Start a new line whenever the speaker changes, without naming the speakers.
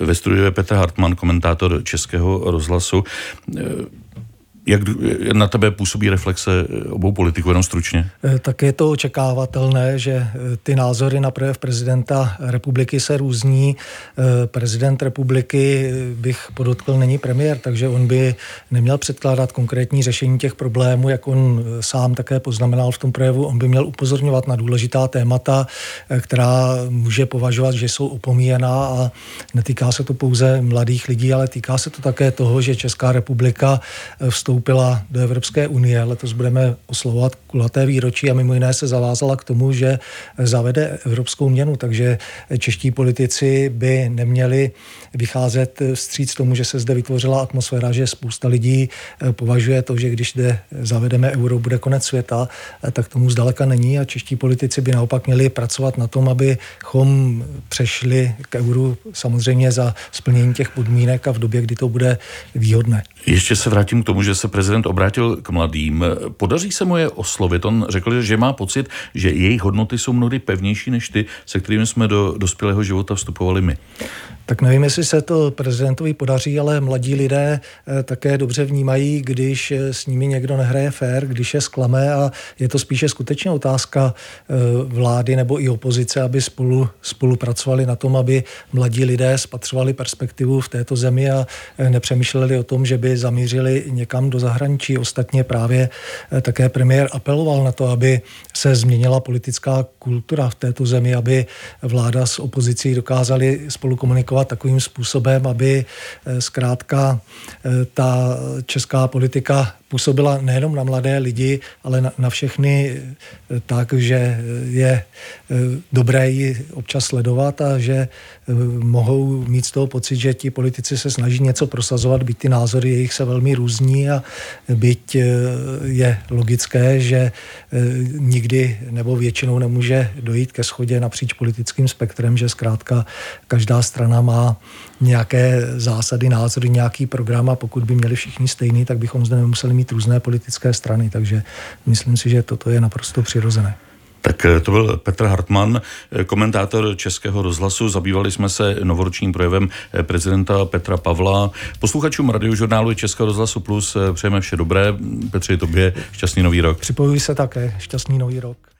Ve studiu je Petr Hartmann, komentátor Českého rozhlasu. Jak na tebe působí reflexe obou politiků, jenom stručně?
Eh, tak je to očekávatelné, že eh, ty názory na projev prezidenta republiky se různí. Eh, prezident republiky, bych podotkl, není premiér, takže on by neměl předkládat konkrétní řešení těch problémů, jak on sám také poznamenal v tom projevu. On by měl upozorňovat na důležitá témata, která může považovat, že jsou opomíjená a netýká se to pouze mladých lidí, ale týká se to také toho, že Česká republika vstoupí vstoupila do Evropské unie. Letos budeme oslovovat kulaté výročí a mimo jiné se zavázala k tomu, že zavede evropskou měnu, takže čeští politici by neměli vycházet vstříc tomu, že se zde vytvořila atmosféra, že spousta lidí eh, považuje to, že když zde zavedeme euro, bude konec světa, eh, tak tomu zdaleka není a čeští politici by naopak měli pracovat na tom, abychom přešli k euru samozřejmě za splnění těch podmínek a v době, kdy to bude výhodné.
Ještě se vrátím k tomu, že se prezident obrátil k mladým. Podaří se mu je oslovit. On řekl, že má pocit, že jejich hodnoty jsou mnohdy pevnější než ty, se kterými jsme do dospělého života vstupovali my.
Tak nevím, jestli se to prezidentovi podaří, ale mladí lidé eh, také dobře vnímají, když eh, s nimi někdo nehraje fér, když je sklame a je to spíše skutečně otázka eh, vlády nebo i opozice, aby spolu spolupracovali na tom, aby mladí lidé spatřovali perspektivu v této zemi a nepřemýšleli o tom, že by zamířili někam do zahraničí. Ostatně právě také premiér apeloval na to, aby se změnila politická kultura v této zemi, aby vláda s opozicí dokázali spolu komunikovat komunikovat takovým způsobem, aby eh, zkrátka eh, ta česká politika působila nejenom na mladé lidi, ale na, na všechny eh, tak, že je dobré ji občas sledovat a že mohou mít z toho pocit, že ti politici se snaží něco prosazovat, byť ty názory jejich se velmi různí a byť je logické, že nikdy nebo většinou nemůže dojít ke schodě napříč politickým spektrem, že zkrátka každá strana má nějaké zásady, názory, nějaký program a pokud by měli všichni stejný, tak bychom zde nemuseli mít různé politické strany. Takže myslím si, že toto je naprosto přirozené.
Tak eh, to byl Petr Hartmann, eh, komentátor Českého rozhlasu. Zabývali jsme se novoročním projevem eh, prezidenta Petra Pavla. Posluchačům radiožurnálu Českého rozhlasu Plus přejeme vše dobré. Petře, tobě šťastný nový rok.
Připojuji se také. Šťastný nový rok.